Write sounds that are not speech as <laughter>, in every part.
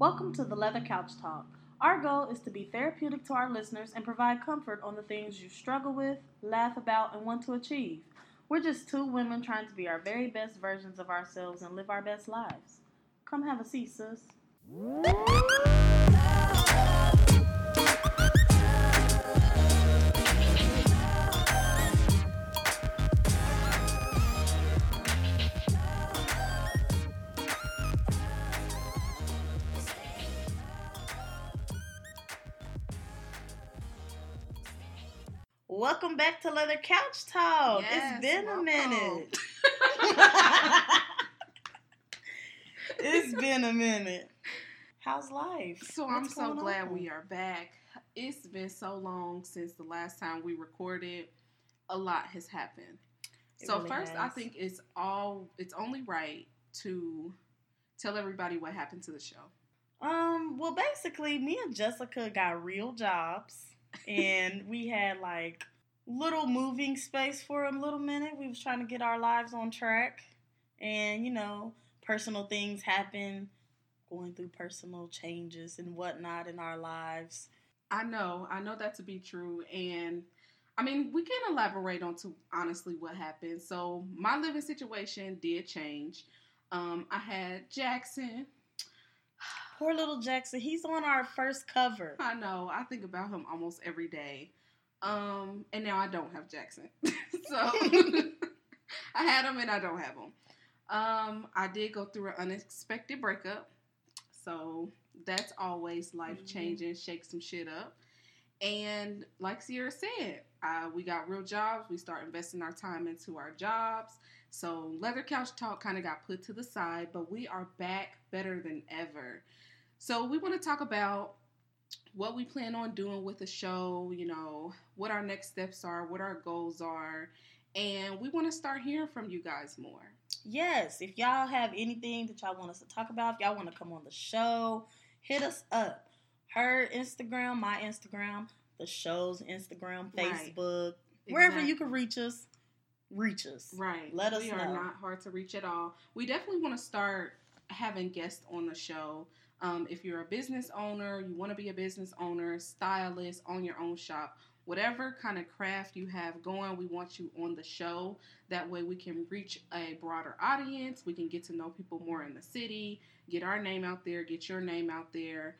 Welcome to the Leather Couch Talk. Our goal is to be therapeutic to our listeners and provide comfort on the things you struggle with, laugh about, and want to achieve. We're just two women trying to be our very best versions of ourselves and live our best lives. Come have a seat, sis. Back to Leather Couch Talk. Yes, it's been welcome. a minute. <laughs> it's been a minute. How's life? So I'm so glad on? we are back. It's been so long since the last time we recorded. A lot has happened. It so really first, I think it's all it's only right to tell everybody what happened to the show. Um, well, basically, me and Jessica got real jobs, and we had like little moving space for a little minute. We was trying to get our lives on track, and you know, personal things happen, going through personal changes and whatnot in our lives. I know, I know that to be true, and I mean we can elaborate on to honestly what happened. So my living situation did change. Um, I had Jackson. Poor little Jackson. He's on our first cover. I know. I think about him almost every day. Um, and now I don't have Jackson. <laughs> so <laughs> I had him and I don't have him. Um, I did go through an unexpected breakup. So that's always life changing, shake some shit up. And like Sierra said, uh, we got real jobs. We start investing our time into our jobs. So Leather Couch Talk kind of got put to the side, but we are back better than ever. So we want to talk about what we plan on doing with the show, you know, what our next steps are, what our goals are, and we want to start hearing from you guys more. Yes, if y'all have anything that y'all want us to talk about, if y'all want to come on the show, hit us up. Her Instagram, my Instagram, the show's Instagram, Right. Facebook, wherever Exact- you can reach us, reach us. Right. Let us know. we know. are not hard to reach at all. We definitely want to start having guests on the show. Um, if you're a business owner, you want to be a business owner, stylist, on your own shop, whatever kind of craft you have going, we want you on the show. That way we can reach a broader audience. We can get to know people more in the city, get our name out there, get your name out there.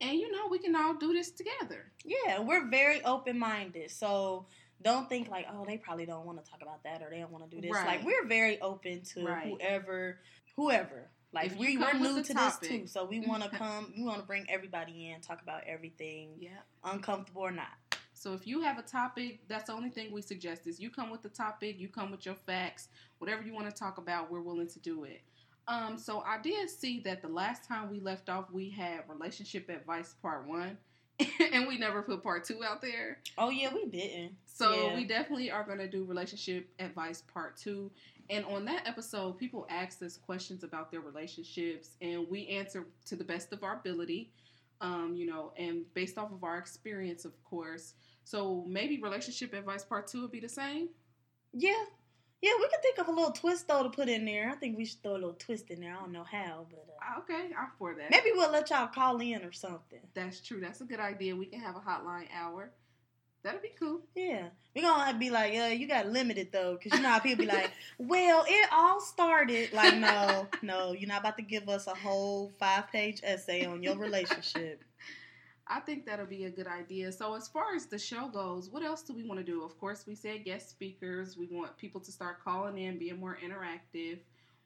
And you know, we can all do this together. Yeah, we're very open minded. So don't think like, oh, they probably don't want to talk about that or they don't want to do this. Right. Like we're very open to Right. whoever, whoever. Like we we're new to topic. this too, so we want to <laughs> come. We want to bring everybody in, talk about everything, Yeah. uncomfortable or not. So if you have a topic, that's the only thing we suggest is you come with the topic, you come with your facts, whatever you want to talk about, we're willing to do it. Um, so I did see that the last time we left off, we had relationship advice part one, <laughs> and we never put part two out there. Oh yeah, we didn't. So Yeah. we definitely are going to do relationship advice part two. And on that episode, people asked us questions about their relationships, and we answer to the best of our ability, um, you know, and based off of our experience, of course. So maybe relationship advice part two would be the same. Yeah. Yeah, we could think of a little twist though to put in there. I think we should throw a little twist in there. I don't know how, but uh, Ah, Okay, I'm for that. maybe we'll let y'all call in or something. That's true. That's a good idea. We can have a hotline hour. That'd be cool. Yeah, we're gonna have to be like, yeah, you got limited though, because you know how people be like, <laughs> well, it all started. Like, no, no, you're not about to give us a whole five page essay on your relationship. <laughs> I think that'll be a good idea. So, as far as the show goes, what else do we want to do? Of course, we said guest speakers. We want people to start calling in, being more interactive.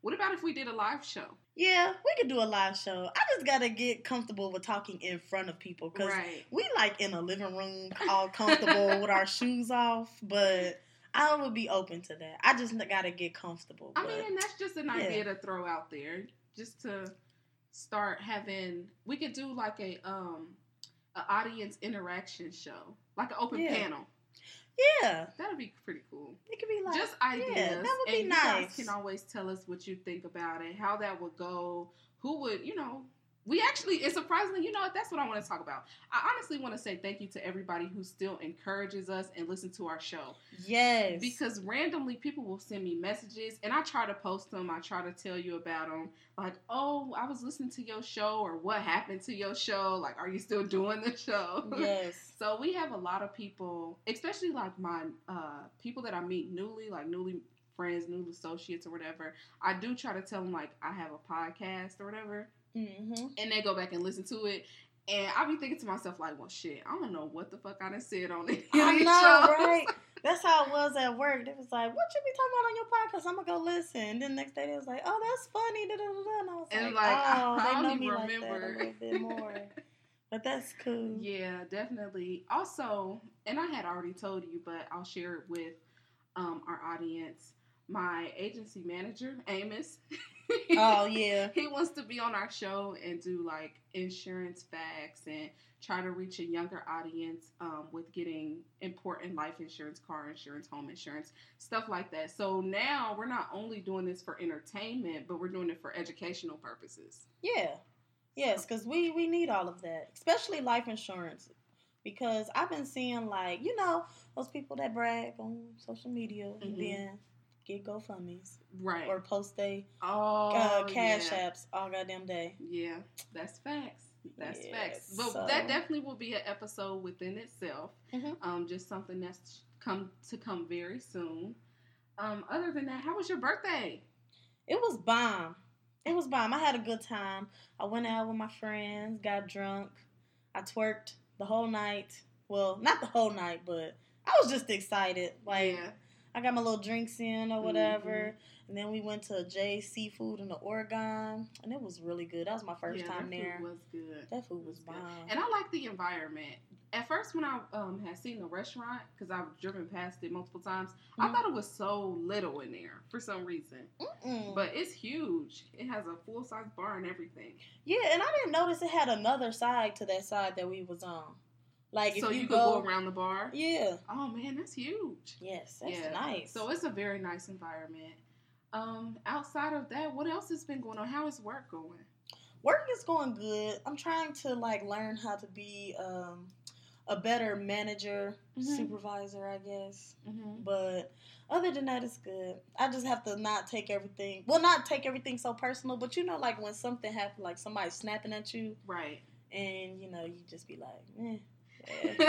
What about if we did a live show? Yeah, we could do a live show. I just gotta get comfortable with talking in front of people because Right. we like in a living room, all comfortable <laughs> with our shoes off. But I would be open to that. I just gotta get comfortable. I but- mean, and that's just an yeah. idea to throw out there, just to start having. We could do like a um, an audience interaction show, like an open Yeah. panel. Yeah, That'd be pretty cool. it could be like just ideas. Yeah, that would and be you nice. guys can always tell us what you think about it, how that would go, who would, you know, we actually, it's surprisingly, you know what? That's what I want to talk about. I honestly want to say thank you to everybody who still encourages us and listen to our show. Yes. Because randomly people will send me messages and I try to post them. I try to tell you about them. Like, oh, I was listening to your show or what happened to your show? Like, are you still doing the show? yes. <laughs> so we have a lot of people, especially like my uh, people that I meet newly, like newly friends, new associates or whatever. I do try to tell them like I have a podcast or whatever Mm-hmm. and they go back and listen to it. And I be thinking to myself, like, well, shit, I don't know what the fuck I done said on it. I <laughs> know, right? <laughs> That's how it was at work. It was like, what you be talking about on your podcast? I'm gonna go listen. And then the next day they was like, oh, that's funny. Da, da, da, da. And I was And, like, like, oh, <laughs> I they don't know even me like remember. that a little bit more. but that's cool. Yeah, definitely. Also, and I had already told you, but I'll share it with um, our audience. My agency manager, Amos. Oh <laughs> yeah. he wants to be on our show and do like insurance facts and try to reach a younger audience um, with getting important life insurance, car insurance, home insurance, stuff like that. So now we're not only doing this for entertainment, but we're doing it for educational purposes. Yeah. Yes, because we, we need all of that, especially life insurance. Because I've been seeing, like, you know, those people that brag on social media and Mhm. then get GoFundMe's Right. or post they oh, uh, cash yeah. apps all goddamn day. Yeah, that's facts. That's Yeah, facts. But so- that definitely will be an episode within itself. Mhm. Um, just something that's come to come very soon. Um, other than that, how was your birthday? It was bomb. It was bomb. I had a good time. I went out with my friends, got drunk. I twerked the whole night. Well, not the whole night, but I was just excited. Like, yeah, I got my little drinks in or whatever. And then we went to Jay's Seafood in the Oregon. And it was really good. That was my first yeah, time that there. Food was good. that food was good. bomb. And I like the environment. At first, when I um, had seen the restaurant, because I've driven past it multiple times, I Mhm. thought it was so little in there for some reason. Mm-mm. But it's huge. It has a full size bar and everything. yeah, and I didn't notice it had another side to that side that we was on. Like, if so you, you, go, could go around the bar. Yeah. Oh man, that's huge. Yes, that's yeah. nice. So it's a very nice environment. Um, outside of that, what else has been going on? How is work going? work is going good. I'm trying to like learn how to be um, a better manager, Mhm. supervisor, I guess. Mm-hmm. But other than that, it's good. I just have to not take everything. Well, not take everything so personal, but you know, like when something happens, like somebody snapping at you, Right. and you know, you just be like, eh, <laughs>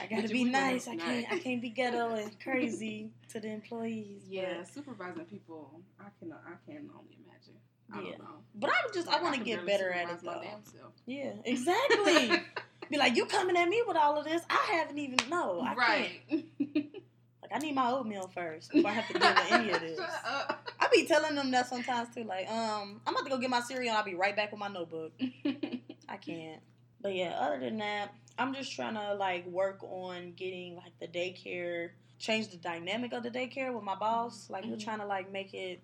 I gotta be nice. I can't. I can't be ghetto and crazy to the employees. Yeah, supervising people, I can I can only imagine. I Yeah. don't know. But I'm just. Like, I want to get better at it though. My damn self. Yeah, exactly. <laughs> be like, you coming at me with all of this? I haven't even no. I right. can't. Like, I need my oatmeal first <laughs> before I have to deal with any of this. I be telling them that sometimes too. Like, um, I'm about to go get my cereal. and I'll be right back with my notebook. I can't. But yeah, other than that, I'm just trying to like work on getting like the daycare, change the dynamic of the daycare with my boss. Like, we're Mhm. trying to like make it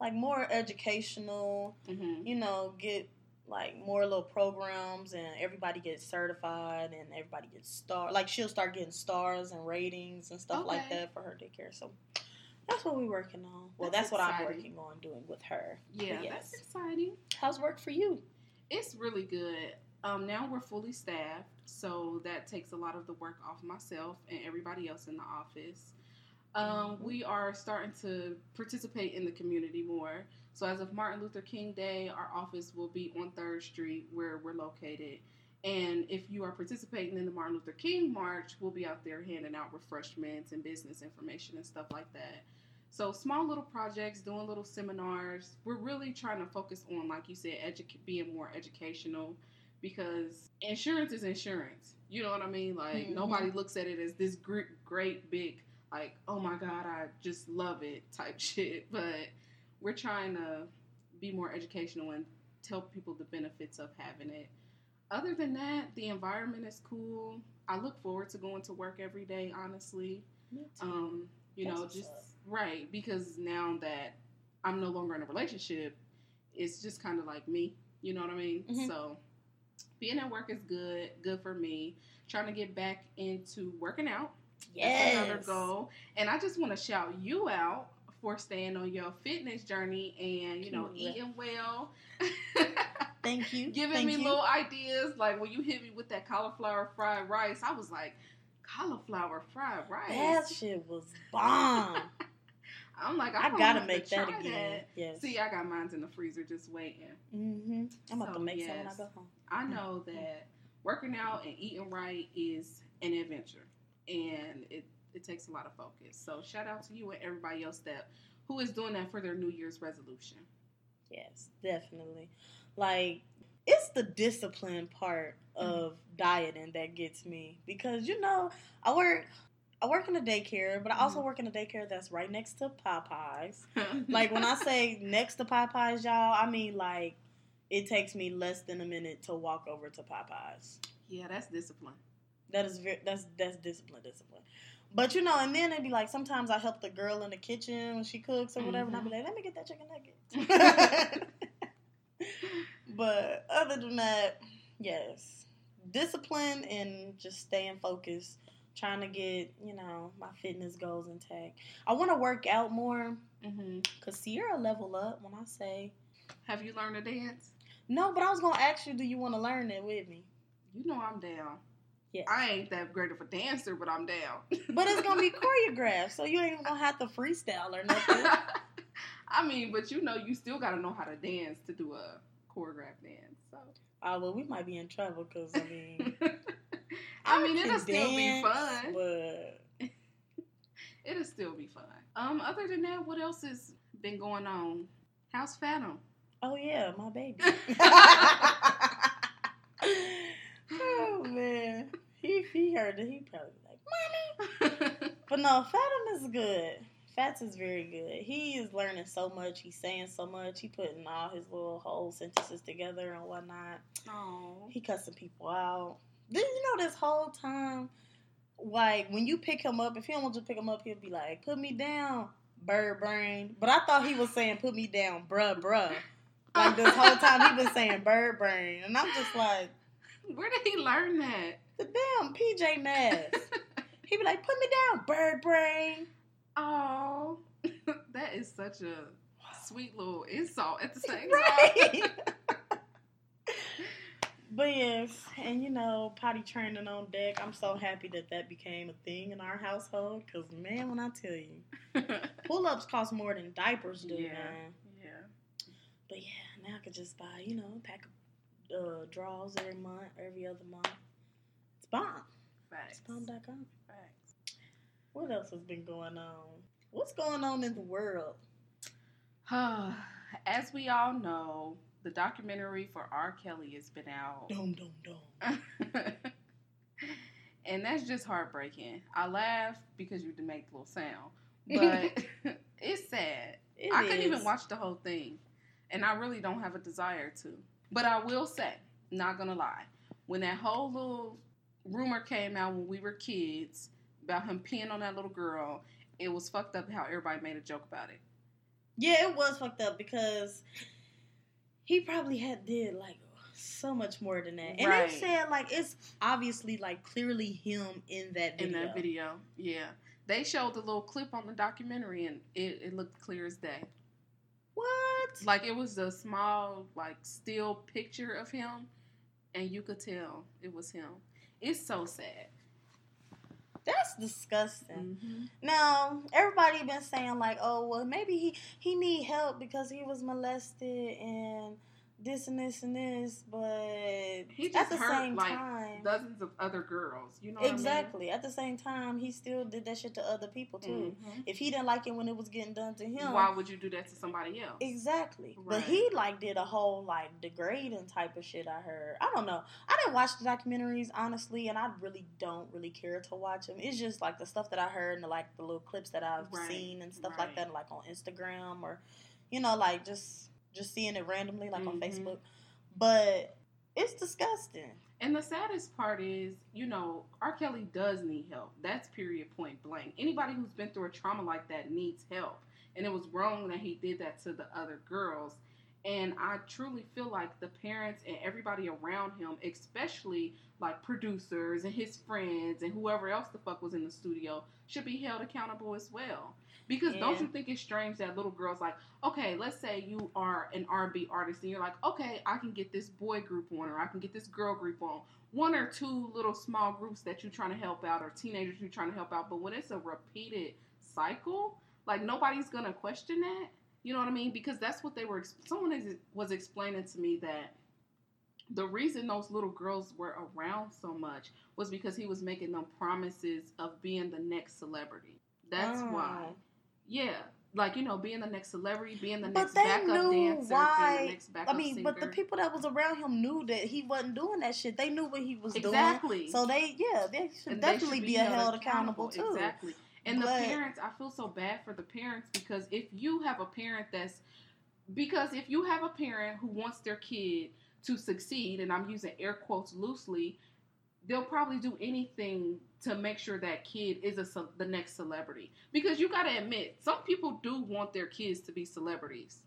like more educational. Mhm. You know, get like more little programs and everybody gets certified and everybody gets star like she'll start getting stars and ratings and stuff like that for her daycare. So that's what we're working on. Well, That's that's, what I'm working on doing with her. Yeah, But that's exciting. How's work for you? It's really good. Um, now we're fully staffed, so that takes a lot of the work off myself and everybody else in the office. Um, Mhm. we are starting to participate in the community more. So as of Martin Luther King Day, our office will be on Third Street where we're located. And if you are participating in the Martin Luther King March, we'll be out there handing out refreshments and business information and stuff like that. So small little projects, doing little seminars. We're really trying to focus on, like you said, edu- being more educational because insurance is insurance. You know what I mean? Like Mhm. nobody looks at it as this great, great big, like oh my god, I just love it type <laughs> shit. But we're trying to be more educational and tell people the benefits of having it. Other than that, the environment is cool. I look forward to going to work every day. Honestly, um, you That's know, just up. right because now that I'm no longer in a relationship, it's just kind of like me. You know what I mean? Mhm. So being at work is good, good for me. Trying to get back into working out. That's Yes. another goal. And I just want to shout you out for staying on your fitness journey and you know Yeah. eating well. <laughs> Thank you. Giving Thank me you. little ideas. Like when you hit me with that cauliflower fried rice, I was like, cauliflower fried rice. That shit was bomb. <laughs> I'm like, I, I gotta make that again. that. Yes. See, I got mine in the freezer just waiting. Mm-hmm. I'm about So, to make some when I go home. I know that working out and eating right is an adventure, and it it takes a lot of focus. So shout out to you and everybody else that who is doing that for their New Year's resolution. Yes, definitely. Like it's the discipline part Mm-hmm. of dieting that gets me because you know I work I work in a daycare, but I also Mhm. work in a daycare that's right next to Popeyes. <laughs> Like when I say next to Popeyes, y'all, I mean like it takes me less than a minute to walk over to Popeyes. yeah, that's discipline. That is very that's that's discipline, discipline. But you know, and then it'd be like sometimes I help the girl in the kitchen when she cooks or whatever, and I'd be like, let me get that chicken nugget. <laughs> <laughs> but other than that, yes, discipline and just staying focused, trying to get you know my fitness goals intact. I want to work out more because mm-hmm. Sierra level up. When I say Have you learned to dance? No, but I was gonna ask you, do you want to learn it with me? You know I'm down. Yeah. I ain't that great of a dancer, but I'm down. But it's gonna be <laughs> choreographed, so you ain't even gonna have to freestyle or nothing. <laughs> I mean, but you know, you still got to know how to dance to do a choreographed dance. So, Oh well, we might be in trouble because I mean, <laughs> I mean, it'll still be fun. But It'll still be fun. Um, other than that, what else has been going on? How's Phantom? Oh yeah, my baby. <laughs> oh man, he he heard it. He probably like, mommy. <laughs> But no, Fathom is good. Fats is very good. He is learning so much. He's saying so much. He putting all his little whole sentences together and whatnot. oh, He cussing people out. Then you know this whole time, like when you pick him up, if he don't want you to pick him up, he'll be like, "Put me down, bird brain." But I thought he was saying, "Put me down, bruh, bruh." Like this whole time he been saying bird brain, and I'm just like, where did he learn that? the damn PJ Masks. <laughs> He be like, "Put me down, bird brain." Oh, <laughs> that is such a sweet little insult at the <laughs> same time. right. but yes, and you know, potty training on deck. I'm so happy that that became a thing in our household. Cause man, when I tell you, pull ups cost more than diapers do, Yeah. man. But yeah, now I could just buy, you know, a pack of uh, draws every month, every other month. It's bomb. It's Facts. bomb.com. Facts. What else has been going on? What's going on in the world? <sighs> As we all know, the documentary for R. Kelly has been out. Dum dum dum. <laughs> and that's just heartbreaking. I laugh because you make a little sound. But <laughs> <laughs> it's sad. It I couldn't even watch the whole thing. And I really don't have a desire to. But I will say, not gonna lie, when that whole little rumor came out when we were kids about him peeing on that little girl, it was fucked up how everybody made a joke about it. Yeah, it was fucked up because he probably had did like so much more than that. And Right. they said like it's obviously like clearly him in that in that video. Yeah. They showed the little clip on the documentary and it, it looked clear as day. What? Like it was a small, like still picture of him and you could tell it was him. It's so sad. That's disgusting. Mm-hmm. Now, everybody been saying like, oh well maybe he he need help because he was molested and this and this and this, but He at the hurt same like time dozens of other girls. You know Exactly. At the same time, he still did that shit to other people I mean? too. Mhm. If he didn't like it when it was getting done to him, Why would you do that to somebody else? Exactly. But he like did a whole like degrading type of shit. I heard. I don't know. I didn't watch the documentaries honestly, and I really don't really care to watch them. It's just like the stuff that I heard and the, like the little clips that I've Right, seen and stuff right. like that, like on Instagram or, you know, like just just seeing it randomly like on Mhm. Facebook. But it's disgusting. And the saddest part is, you know, R. Kelly does need help. That's period point blank. Anybody who's been through a trauma like that needs help. And it was wrong that he did that to the other girls. And I truly feel like the parents and everybody around him, especially like producers and his friends and whoever else the fuck was in the studio, should be held accountable as well. Because don't you think it's strange that little girls like, okay, let's say you are an R&B artist and you're like, okay, I can get this boy group on or I can get this girl group on. One or two little small groups that you're trying to help out or teenagers you're trying to help out. But when it's a repeated cycle, like nobody's gonna question that. You know what I mean? Because that's what they were. Someone is, was explaining to me that the reason those little girls were around so much was because he was making them promises of being the next celebrity. That's why. Oh. Yeah, like you know, being the next celebrity, being the next they backup dancer, why- being the next backup I mean, singer. but the people that was around him knew that he wasn't doing that shit. They knew what he was exactly. doing. So they, yeah, they should And they definitely should be, held accountable, too. Exactly. And But- the parents, I feel so bad for the parents because if you have a parent that's because if you have a parent who wants their kid to succeed, and I'm using air quotes loosely, they'll probably do anything to make sure that kid is a the next celebrity. Because you got to admit, some people do want their kids to be celebrities.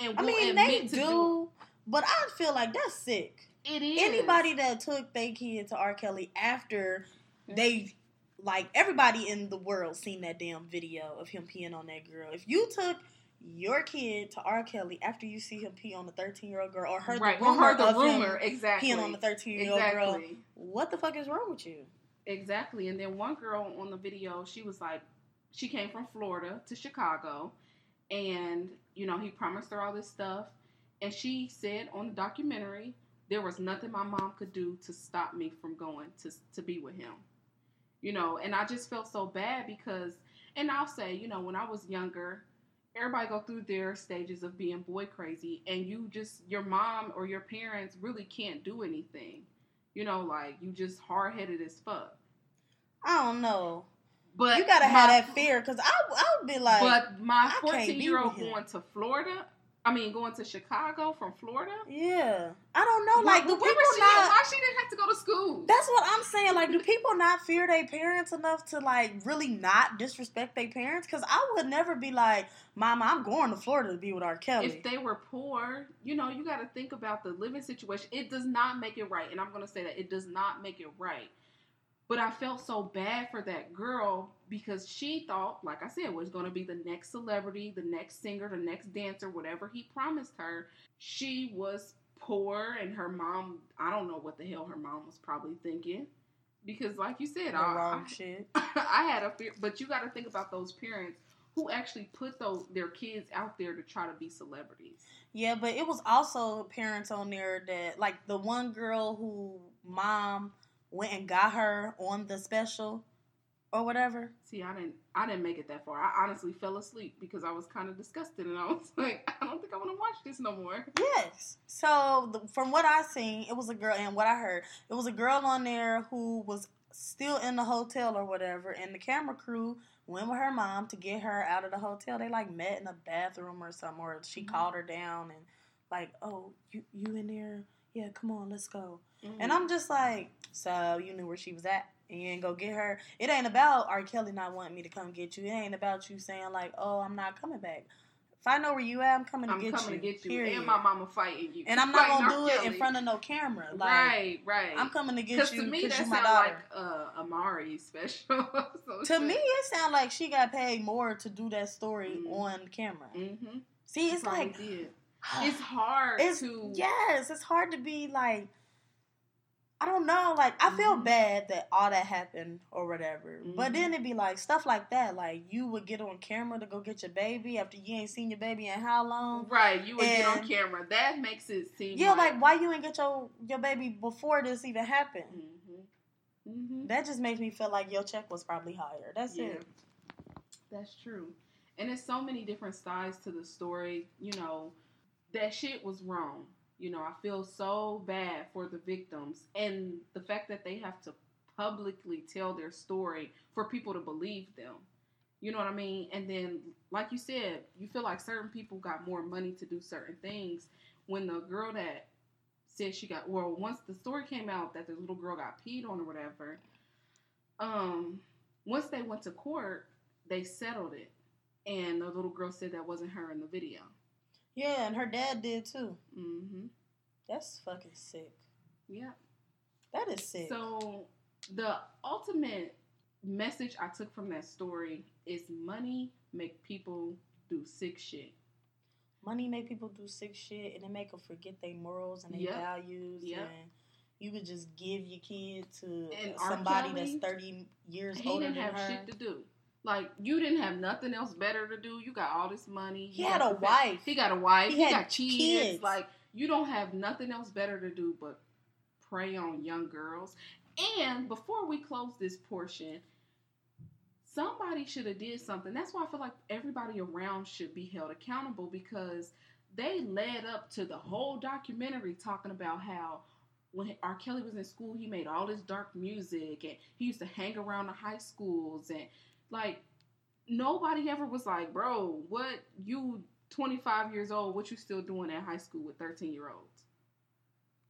And I mean, admit they to do, but I feel like that's sick. It is Anybody that took their kid to R. Kelly after they, like, everybody in the world seen that damn video of him peeing on that girl. If you took your kid to R. Kelly after you see him pee on the 13 year old girl or heard right, the or rumor heard the rumor exactly. peeing on the 13 year old girl, what the fuck is wrong with you? Exactly. And then one girl on the video, she was like, she came from Florida to Chicago, and you know he promised her all this stuff, and she said on the documentary there was nothing my mom could do to stop me from going to to be with him. You know, and I just felt so bad because, and I'll say, you know, when I was younger, everybody go through their stages of being boy crazy, and you just your mom or your parents really can't do anything. You know, like you just hard headed as fuck. I don't know. But you gotta my- have that fear because I, I would be like, But my I can't be 14 year old going to Florida, I mean, going to Chicago from Florida. yeah, I don't know. Like, do people she not? Why she didn't have to go to school? That's what I'm saying. Like, do people not fear their parents enough to like really not disrespect their parents? Because I would never be like, "Mama, I'm going to Florida to be with R. Kelly." if they were poor, you know, you got to think about the living situation. It does not make it right, and I'm going to say that it does not make it right. But I felt so bad for that girl because she thought, like I said, was going to be the next celebrity, the next singer, the next dancer, whatever he promised her. She was poor, and her mom, I don't know what the hell her mom was probably thinking. Because, like you said, the I, wrong I, shit. <laughs> I had a fear, but you got to think about those parents who actually put those their kids out there to try to be celebrities. Yeah, but it was also parents on there that, like, the one girl who mom went and got her on the special or whatever. See, I didn't, I didn't make it that far. I honestly fell asleep because I was kind of disgusted, and I was <laughs> like, I don't think I want to watch this no more. Yes. So the, from what I seen, it was a girl, and what I heard, it was a girl on there who was still in the hotel or whatever, and the camera crew went with her mom to get her out of the hotel. They like met in a bathroom or something, or she Mhm. called her down and like, "Oh, you you in there? Yeah, come on, let's go." Mm-hmm. And I'm just like, "So you knew where she was at?" And you ain't go get her. It ain't about R. Kelly not wanting me to come get you. It ain't about you saying like, "Oh, I'm not coming back." If I know where you at, I'm coming to I'm get coming you. to get you, period. and my mama fighting you, And I'm not gonna R. do it in front of no camera. Like right, right. I'm coming to get Because you to me, that you my sounds daughter. like uh, Amari special. <laughs> to me, it sounds like she got paid more to do that story Mhm. on camera. mm-hmm. See, it's like did. It's <sighs> hard it's to yes, it's hard to be like. I don't know, like I feel Mhm. bad that all that happened or whatever. But Mhm. then it'd be like stuff like that, like you would get on camera to go get your baby after you ain't seen your baby in how long. right. You would get on camera. That makes it seem Yeah, like why you ain't get your your baby before this even happened? Mm-hmm. Mm-hmm. That just makes me feel like your check was probably higher. That's Yeah, it. that's true. And there's so many different sides to the story. You know, that shit was wrong. You know, I feel so bad for the victims and the fact that they have to publicly tell their story for people to believe them. You know what I mean? And then, like you said, you feel like certain people got more money to do certain things. When the girl that said she got, well, once the story came out that the little girl got peed on or whatever, um, once they went to court, they settled it, and the little girl said that wasn't her in the video. Yeah, and her dad did too. Mm-hmm. That's fucking sick. Yeah. That is sick. So the ultimate message I took from that story is money make people do sick shit. Money make people do sick shit, and it make them forget their morals and their Yep. values. Yep. And you would just give your kid to And somebody Kelly, that's thirty years He older didn't have shit to do. Like you didn't have nothing else better to do. You got all this money. He You had a wife. He got a wife. He He, had got kids. kids. Like you don't have nothing else better to do but prey on young girls. And before we close this portion, somebody should have did something. That's why I feel like everybody around should be held accountable because they led up to the whole documentary talking about how when R. Kelly was in school, he made all this dark music and he used to hang around the high schools and like nobody ever was like, bro, what you 25 years old, what you still doing at high school with 13 year olds?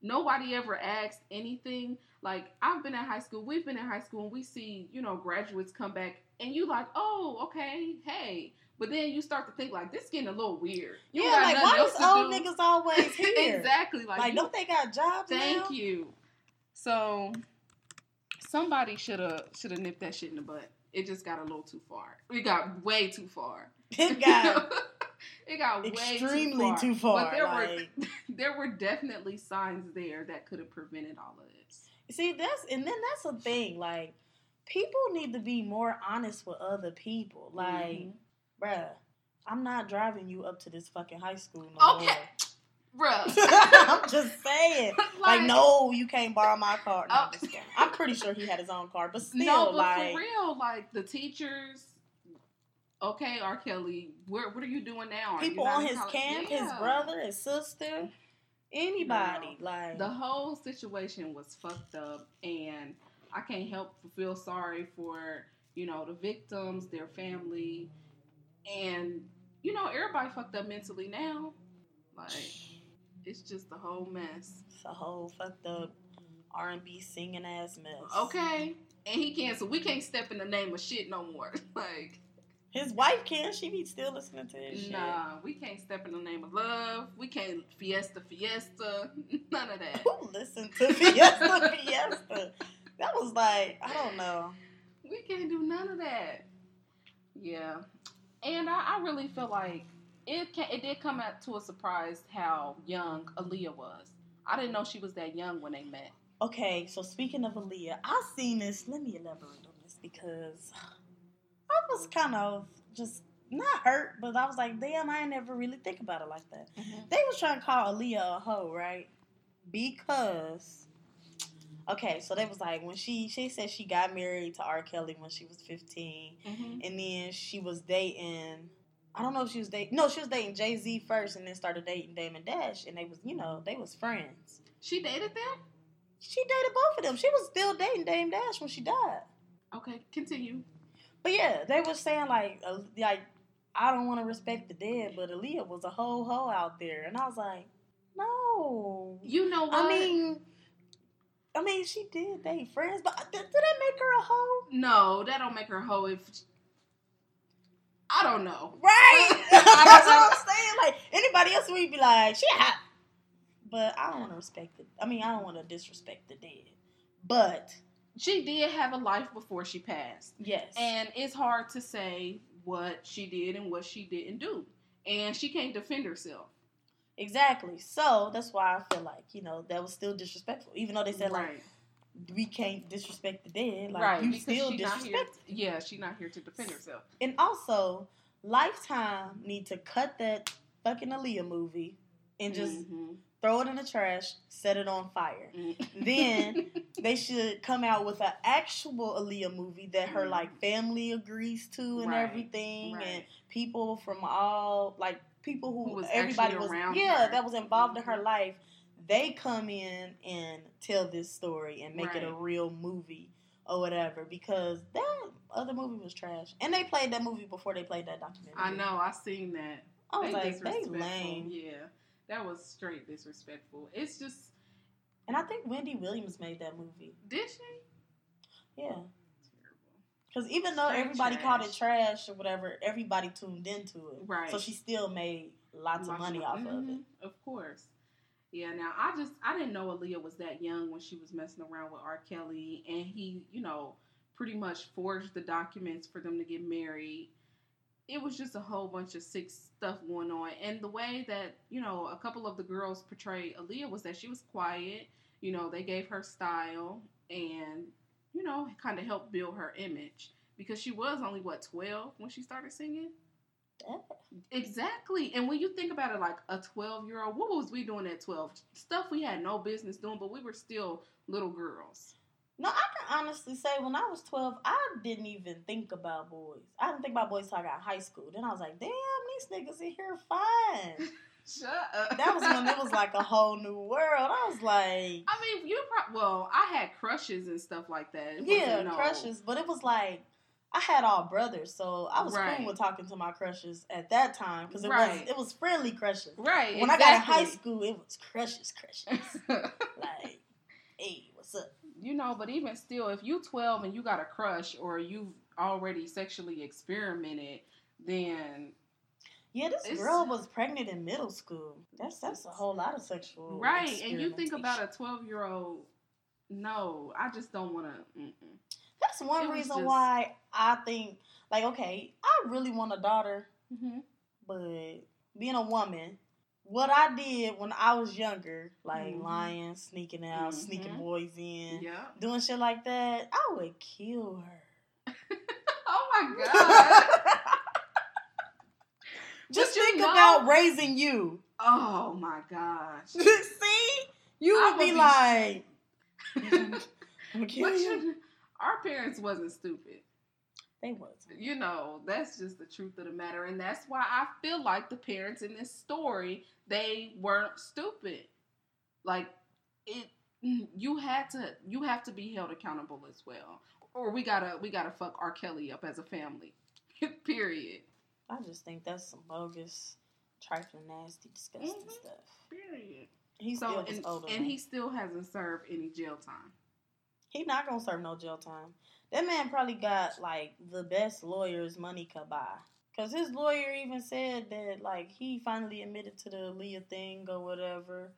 Nobody ever asked anything. Like I've been at high school, we've been in high school, and we see you know graduates come back, and you like, oh, okay, hey. But then you start to think like this is getting a little weird. You yeah, like why is old do. niggas always <laughs> here? exactly. Like, Like, you- don't they got jobs Thank now? you. So somebody should have should have nipped that shit in the butt. It just got a little too far. It got way too far. <laughs> It got <laughs> it got way extremely too far. But there like, were <laughs> there were definitely signs there that could have prevented all of this. see that's and then that's the thing. Like, people need to be more honest with other people. Like, Mhm. bruh, I'm not driving you up to this fucking high school no Okay. more. Bruh. <laughs> I'm just saying. <laughs> Like, no, you can't borrow my car. No, Oh. I'm. I'm pretty sure he had his own car, but <laughs> still, no, but like, for real, like the teachers. Okay, R. Kelly, where, what are you doing now? Are people on his college? camp, his brother, his sister, anybody, like, The whole situation was fucked up, and I can't help but feel sorry for you know the victims, their family, and you know everybody fucked up mentally now. Like it's just a whole mess. it's a whole fucked up R and B singing ass mess. Okay, and he can't, so we can't step in the name of shit no more. <laughs> like his wife can. She be still listening to his shit. nah, we can't step in the name of love. We can't fiesta, fiesta, <laughs> none of that. Who listened to Fiesta <laughs> Fiesta? That was like, I don't know. We can't do none of that. Yeah, and I, I really feel like it. Can, it did come out to a surprise how young Aaliyah was. I didn't know she was that young when they met. Okay, so speaking of Aaliyah, I seen this. Let me elaborate on this because I was kind of just not hurt, but I was like, damn, I ain't never really think about it like that. They was trying to call Aaliyah a hoe, right? Because okay, so they was like when she she said she got married to R. Kelly when she was fifteen, Mhm. and then she was dating. I don't know if she was dating. No, she was dating Jay Z first, and then started dating Damon Dash, and they was you know they was friends. She dated them. She dated both of them. She was still dating Dame Dash when she died. Okay, continue. But yeah, they were saying like uh, like I don't want to respect the dead, but Aaliyah was a whole hoe out there, and I was like, no. You know what? I mean, I mean, she did date friends, but did, did that make her a hoe? no, that don't make her a hoe. If I don't know. Right. <laughs> That's what. I'm saying. Like anybody else, we'd be like, she hot. But I don't want to respect it. I mean, I don't want to disrespect the dead. But She did have a life before she passed. yes, And it's hard to say what she did and what she didn't do. And she can't defend herself. exactly. So that's why I feel like you know that was still disrespectful, even though they said like right. We can't disrespect the dead. Like right. you still disrespect. Yeah, she's not here to defend herself. And also, Lifetime need to cut that fucking Aaliyah movie and just Mhm. throw it in the trash, set it on fire. Mhm. Then <laughs> they should come out with an actual Aaliyah movie that her like family agrees to and Right, everything, and people from all like people who, Who was everybody was around yeah her. that was involved in her Mhm. life. They come in and tell this story and make it a real movie or whatever because that other movie was trash. And they played that movie before they played that documentary. I know. I seen that. I was They like, they lame. Yeah, that was straight disrespectful. It's just And I think Wendy Williams made that movie. did she? Yeah. Terrible. Because even though Straight everybody called it trash. trash or whatever, everybody tuned into it. Right. So she still made lots of money off of it. Mm-hmm, of course. Yeah, now I just I didn't know Aaliyah was that young when she was messing around with R. Kelly and he, you know, pretty much forged the documents for them to get married. It was just a whole bunch of sick stuff going on. And the way that, you know, a couple of the girls portrayed Aaliyah was that she was quiet, you know, they gave her style and, you know, kind of helped build her image. Because she was only what, twelve when she started singing? Exactly. And when you think about it, like a 12 year old, what was we doing at 12? Stuff we had no business doing, but we were still little girls. No, I can honestly say when I was 12, I didn't even think about boys. I didn't think about boys till I got high school. Then I was like, damn, these niggas in here fine. <laughs> Shut up. That was when it was like a whole new world. I was like, I mean, you pro- well, I had crushes and stuff like that. It yeah, no- crushes. But it was like, I had all brothers, so I was Right. cool with talking to my crushes at that time because it Right. was it was friendly crushes. Right. When I got in high school, it was crushes, crushes. <laughs> like, hey, what's up? you know, but even still, if you 12 and you got a crush or you've already sexually experimented, then Yeah, this It's- girl was pregnant in middle school. That's that's a whole lot of sexual. right. And you think about a 12 year old. No, I just don't want to. That's one reason just- why I think, like, okay, I really want a daughter, Mm-hmm. but being a woman, what I did when I was younger, like Mhm. lying, sneaking out, sneaking Mhm. boys in, Yeah. doing shit like that, I would kill her. <laughs> Oh my <laughs> god. Just But you think know- about raising you. oh my gosh. <laughs> See, you would would be be- like, I'm gonna kill But you. Our parents wasn't stupid. They was. You know, that's just the truth of the matter, and that's why I feel like the parents in this story they weren't stupid. Like it, you had to, you have to be held accountable as well, or we gotta, we gotta fuck R. Kelly up as a family. <laughs> Period. I just think that's some bogus, trifling, nasty, disgusting Mhm. stuff. Period. He So and, and he still hasn't served any jail time. He not gonna serve no jail time. That man probably got like the best lawyers money could buy. Cause his lawyer even said that like he finally admitted to the Aaliyah thing or whatever,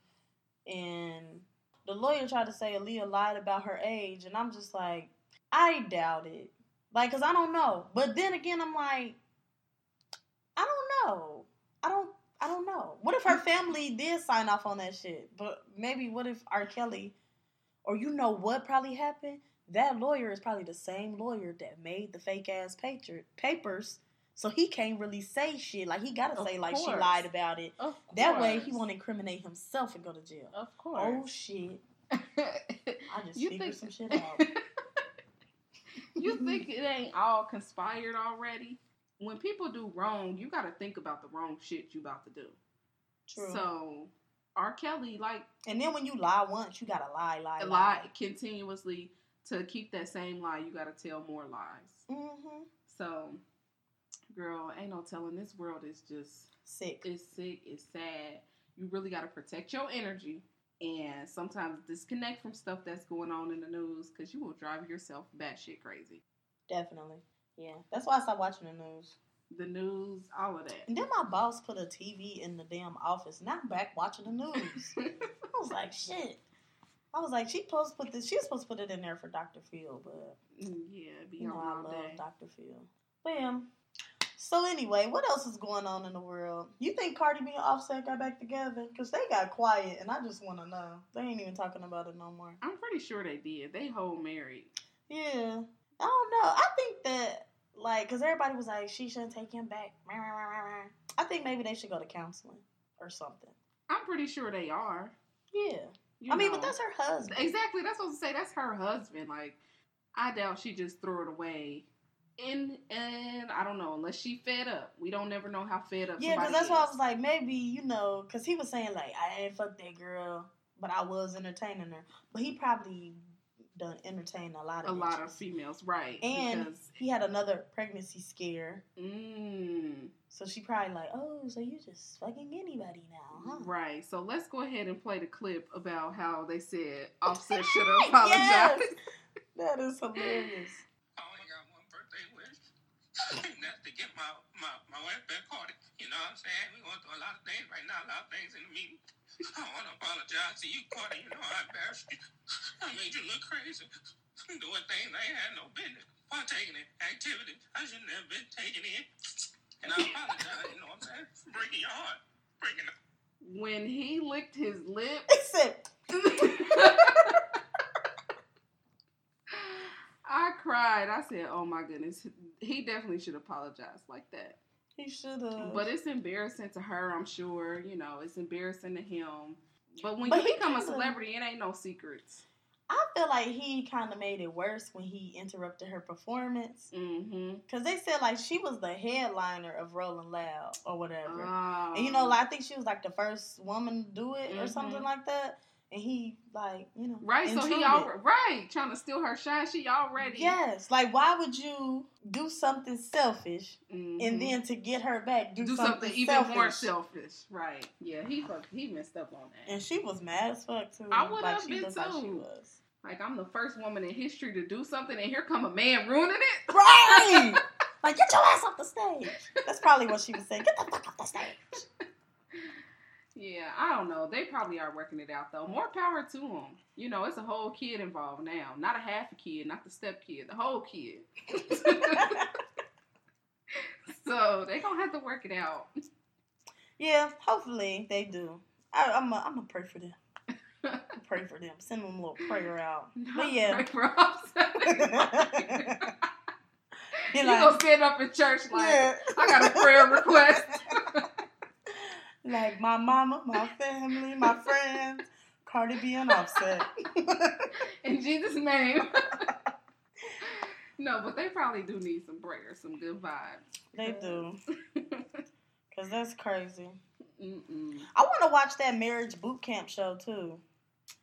and the lawyer tried to say Aaliyah lied about her age, and I'm just like, I doubt it. Like, cause I don't know. But then again, I'm like, I don't know. I don't. I don't know. What if her family did sign off on that shit? But maybe what if R. Kelly, or you know what probably happened? That lawyer is probably the same lawyer that made the fake ass paper, papers. So he can't really say shit. Like he gotta Of say like she lied about it. Of That way he won't incriminate himself and go to jail. Of oh, course. Oh shit! <laughs> I just You figured think- some shit <laughs> out. you think <laughs> it ain't all conspired already? When people do wrong, you got to think about the wrong shit you about to do. True. So, R. Kelly, like, and then when you lie once, you gotta lie, lie, lie continuously to keep that same lie. You got to tell more lies. Mm-hmm. So, girl, ain't no telling. This world is just Sick. it's sick. It's sad. You really got to protect your energy. And sometimes disconnect from stuff that's going on in the news because you will drive yourself batshit crazy. Definitely. Yeah. That's why I stopped watching the news. The news, all of that. And then my boss put a TV in the damn office. Now I'm back watching the news. <laughs> I was like, shit. I was like, she supposed to put this. She was supposed to put it in there for Dr. Phil, but yeah, be you know I love day. Dr. Phil. Bam. So anyway, what else is going on in the world? You think Cardi B and Offset got back together? Cause they got quiet, and I just want to know. They ain't even talking about it no more. I'm pretty sure they did. They whole married. Yeah, I don't know. I think that like, cause everybody was like, she shouldn't take him back. I think maybe they should go to counseling or something. I'm pretty sure they are. Yeah, you I mean, but that's her husband. exactly. That's what I was say. That's her husband. Like, I doubt she just threw it away. And and I don't know unless she fed up. We don't never know how fed up. Yeah, because that's why I was like, maybe you know, because he was saying like, I didn't fuck that girl, but I was entertaining her. But he probably done entertain a lot of a of lot of females, right? And because he had another pregnancy scare, mm, so she probably like, oh, so you just fucking anybody now, huh? right. So let's go ahead and play the clip about how they said Offset should have <laughs> apologized. Yes. That is hilarious. I only got one birthday wish. <laughs> That's to get my, my, my wife back Cardi. You know what I'm saying? We're going through a lot of things right now, a lot of things in the meeting. I want to apologize to you, Cardi. You know, I embarrassed you. I made you look crazy. Doing things I ain't had no business. Partaking in activities I shouldn't have been taking in. And I apologize, you know what I'm saying? For breaking your heart. Breaking it. When he licked his lip, He said, <laughs> I cried. I said, "Oh my goodness, he definitely should apologize like that." He should have. But it's embarrassing to her, I'm sure. You know, it's embarrassing to him. But when But you become a kinda- celebrity, it ain't no secrets. I feel like he kind of made it worse when he interrupted her performance. Mm-hmm. Because they said, like, she was the headliner of Rolling Loud or whatever. Oh. and, you know, like, I think she was, like, the first woman to do it or Mhm. something like that. And he, like, you know. right. So he intruded. already right trying to steal her shine. She already Yes. Like, why would you do something selfish Mhm. and then to get her back, do, do something, something even more selfish. Right. Yeah. He fuck, he messed up on that. And she was mad as fuck, too. I would have been looked like she too. was. Like I'm the first woman in history to do something, and here come a man ruining it. Right! <laughs> like, get your ass off the stage. That's probably what she was saying. Get the fuck off the stage. Yeah, I don't know. They probably are working it out though. More power to them. You know, it's a whole kid involved now, not a half a kid, not the step kid, the whole kid. <laughs> so they gonna have to work it out. yeah, hopefully they do. I, I'm gonna I'm gonna pray for them. <laughs> Pray for them. Send them a little prayer out. <laughs> But yeah. Pray for Offset. He you like, gonna stand up in church like yeah. I got a prayer request. Like my mama, my family, my friends, Cardi B and Offset. <laughs> in Jesus' name. no, but they probably do need some prayers, some good vibes. they do. <laughs> Cause that's crazy. Mm-mm. I want to watch that marriage boot camp show too.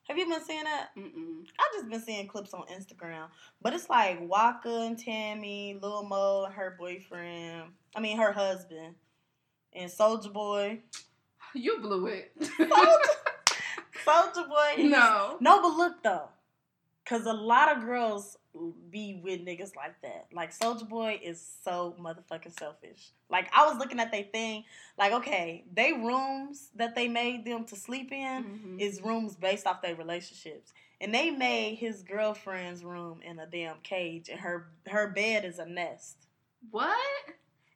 Have you been seeing that? Mm-mm. I've just been seeing clips on Instagram, but it's like Waka and Tammy, Lil Mo and her boyfriend. I mean, her husband and Soulja Boy. You blew it. Soulja <laughs> Boy. no. no, but look though, cause a lot of girls be with niggas like that. Like Soulja Boy is so motherfucking selfish. Like I was looking at their thing, like okay, they rooms that they made them to sleep in Mhm. is rooms based off their relationships. And they made his girlfriend's room in a damn cage and her her bed is a nest. What?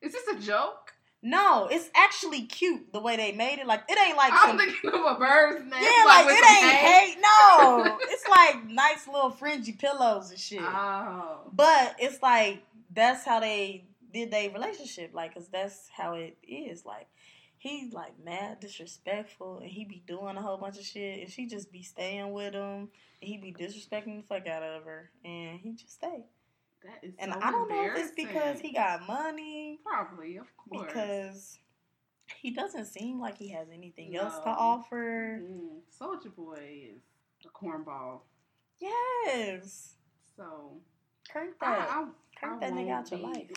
Is this a joke? No, it's actually cute the way they made it. Like it ain't like I'm some, thinking of a bird's nest. Yeah, like, with it ain't hate. No. <laughs> it's like nice little fringy pillows and shit. Oh. But it's like that's how they did their relationship, like, cause that's how it is. Like, he like mad disrespectful, and he be doing a whole bunch of shit, and she just be staying with him, and he be disrespecting the fuck out of her, and he just stay. That is And so I don't know if it's because he got money, Probably, of course. because he doesn't seem like he has anything else to offer. Mm, Soulja Boy is a cornball. Yes, So crank I, that, I, crank I that nigga out your life.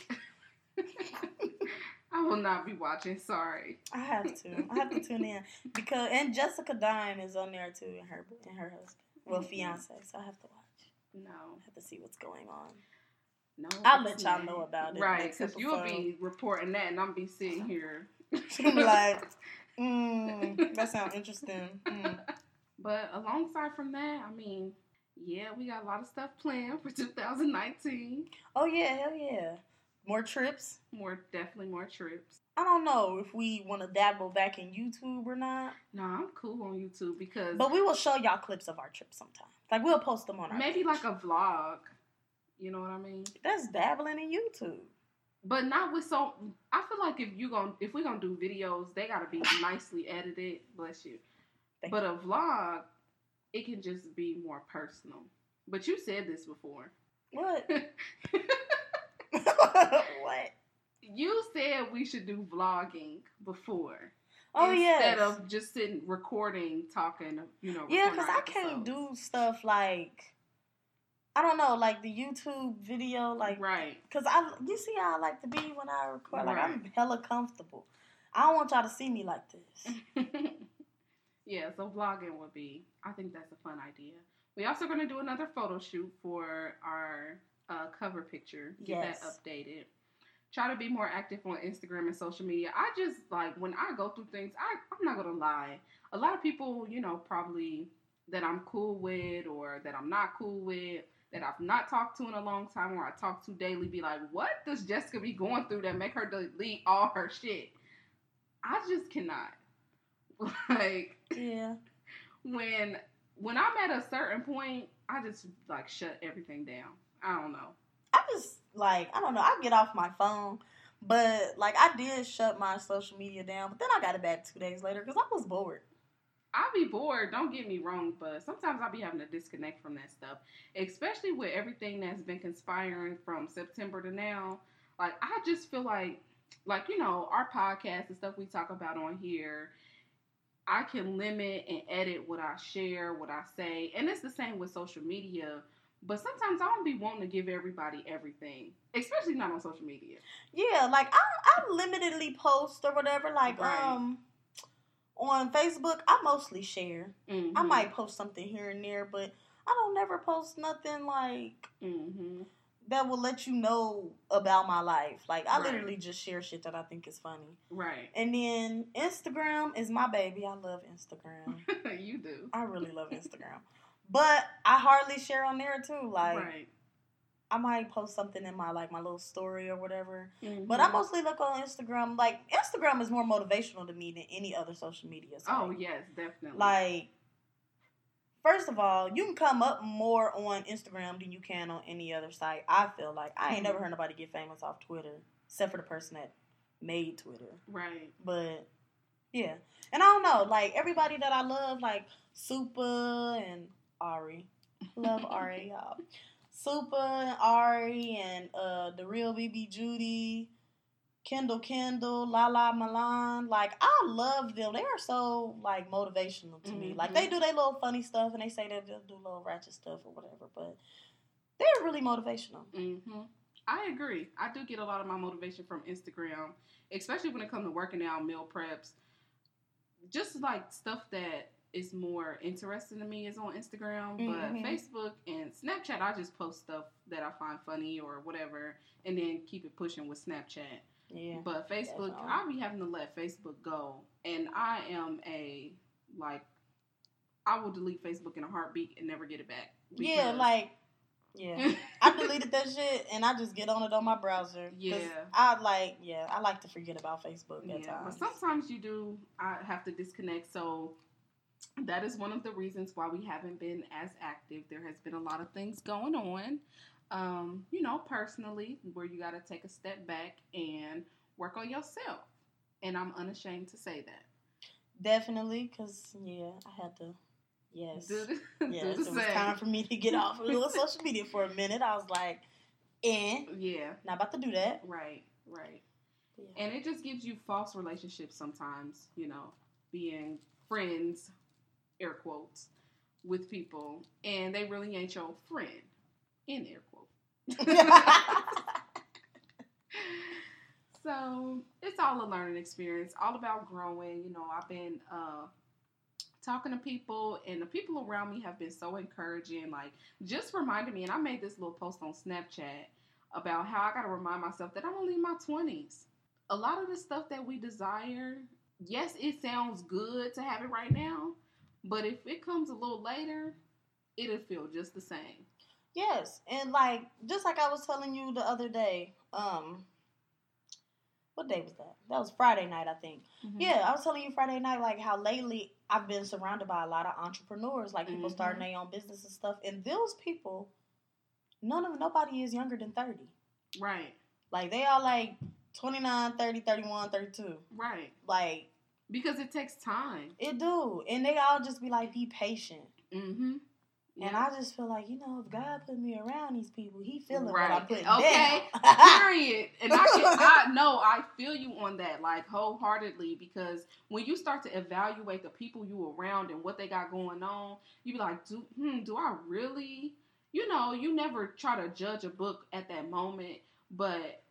<laughs> I will not be watching. Sorry. I have to. I have to <laughs> tune in because and Jessica Dime is on there too, and her and her husband, well, Mhm. fiance. So I have to watch. No. I have to see what's going on. No. I'll let y'all know about it Right, because you'll episode. be reporting that, and I'm be sitting here. <laughs> I'm like, mm, that sounds interesting. Mm. <laughs> But alongside from that, I mean, yeah, we got a lot of stuff planned for 2019. Oh yeah, hell yeah. More trips. More, definitely more trips. I don't know if we want to dabble back in YouTube or not, No, I'm cool on YouTube because but we will show y'all clips of our trips sometime. Like we'll post them on our maybe page. like a vlog. You know what I mean? that's dabbling in YouTube. But not with so. I feel like if you gon' if we're gonna do videos, they gotta be <laughs> nicely edited. Bless you. Thank But a vlog, it can just be more personal. But you said this before. What? <laughs> <laughs> what? You said we should do vlogging before. Oh yeah. instead yes. of just sitting recording, talking, you know. Yeah, because I can't do stuff like I don't know, like the YouTube video, like right. because I you see how I like to be when I record. Like I'm hella comfortable. I don't want y'all to see me like this. <laughs> yeah, so vlogging would be. I think that's a fun idea. We also going to do another photo shoot for our uh, cover picture. Get Yes. that updated. try to be more active on Instagram and social media. I just like when I go through things, I, I'm not gonna lie. A lot of people, you know, probably that I'm cool with or that I'm not cool with, that I've not talked to in a long time or I talk to daily, be like, what does Jessica be going through that make her delete all her shit? I just cannot. <laughs> like Yeah. when when I'm at a certain point, I just like shut everything down. I don't know. I just like I don't know. I get off my phone, but like I did shut my social media down, but then I got it back two days later because I was bored. I'll be bored, don't get me wrong, but sometimes I'll be having to disconnect from that stuff. Especially with everything that's been conspiring from September to now. Like I just feel like like, you know, our podcast and stuff we talk about on here, I can limit and edit what I share, what I say. And it's the same with social media. But sometimes I don't be wanting to give everybody everything, especially not on social media. Yeah, like I I limitedly post or whatever. Like Right. um on Facebook, I mostly share. I Mhm. might post something here and there, but I don't never post nothing like Mhm. that will let you know about my life. Like I Right. literally just share shit that I think is funny. Right. And then Instagram is my baby. I love Instagram. <laughs> you do. I really love Instagram. But I hardly share on there too. Like right. I might post something in my like my little story or whatever. But I mostly look on Instagram. Like Instagram is more motivational to me than any other social media. Site. Oh yes, definitely. Like first of all, you can come up more on Instagram than you can on any other site. I feel like I ain't never Mhm. heard nobody get famous off Twitter, except for the person that made Twitter. right. But yeah, and I don't know, like everybody that I love, like Super and Ari, love <laughs> Ari, y'all. Super and Ari and uh the real BB Judy, Kendall Kyndall, Lala Milan, like I love them. They are so like motivational to me. Like they Mhm. do their little funny stuff and they say they'll do little ratchet stuff or whatever, but they're really motivational. hmm I agree. I do get a lot of my motivation from Instagram, especially when it comes to working out, meal preps. Just like stuff that is more interesting to me is on Instagram, but mm-hmm. Facebook and Snapchat, I just post stuff that I find funny or whatever, and then keep it pushing with Snapchat. Yeah. But Facebook, I'll be having to let Facebook go, and I am a like, I will delete Facebook in a heartbeat and never get it back. Yeah, like yeah. <laughs> I deleted that shit and I just get on it on my browser. Yeah. I like, yeah, I like to forget about Facebook at Yeah, but sometimes you do. I have to disconnect. So that is one of the reasons why we haven't been as active. There has been a lot of things going on. Um, you know, personally, where you got to take a step back and work on yourself. And I'm unashamed to say that. Definitely, because, yeah, I had to, yes. Do the, <laughs> yes, do it the was time for me to get off of little social media for a minute. I was like, eh, Yeah, not about to do that. right, right. Yeah. And it just gives you false relationships sometimes, you know, being friends, air quotes, with people, and they really ain't your friend, in air quotes. <laughs> so it's all a learning experience, all about growing. You know, I've been uh, talking to people, and the people around me have been so encouraging. Like, just reminded me, and I made this little post on Snapchat about how I got to remind myself that I'm only in my 20s. A lot of the stuff that we desire, yes, it sounds good to have it right now, but if it comes a little later, it'll feel just the same. Yes, and like just like I was telling you the other day, um, what day was that? That was Friday night, I think. Mm-hmm. Yeah, I was telling you Friday night, like how lately I've been surrounded by a lot of entrepreneurs, like people Mhm. starting their own business and stuff. And those people, none of nobody is younger than 30. Right, Like they are like 29, 30, 31, 32. right. Like Because it takes time. it do. And they all just be like, be patient. Mm-hmm. And I just feel like, you know, if God put me around these people, he feeling what I'm Right. putting Okay. down. <laughs> <laughs> Period. And I can, I <laughs> know I feel you on that, like wholeheartedly, because when you start to evaluate the people you around and what they got going on, you be like, do hmm, do I really? You know, you never try to judge a book at that moment, but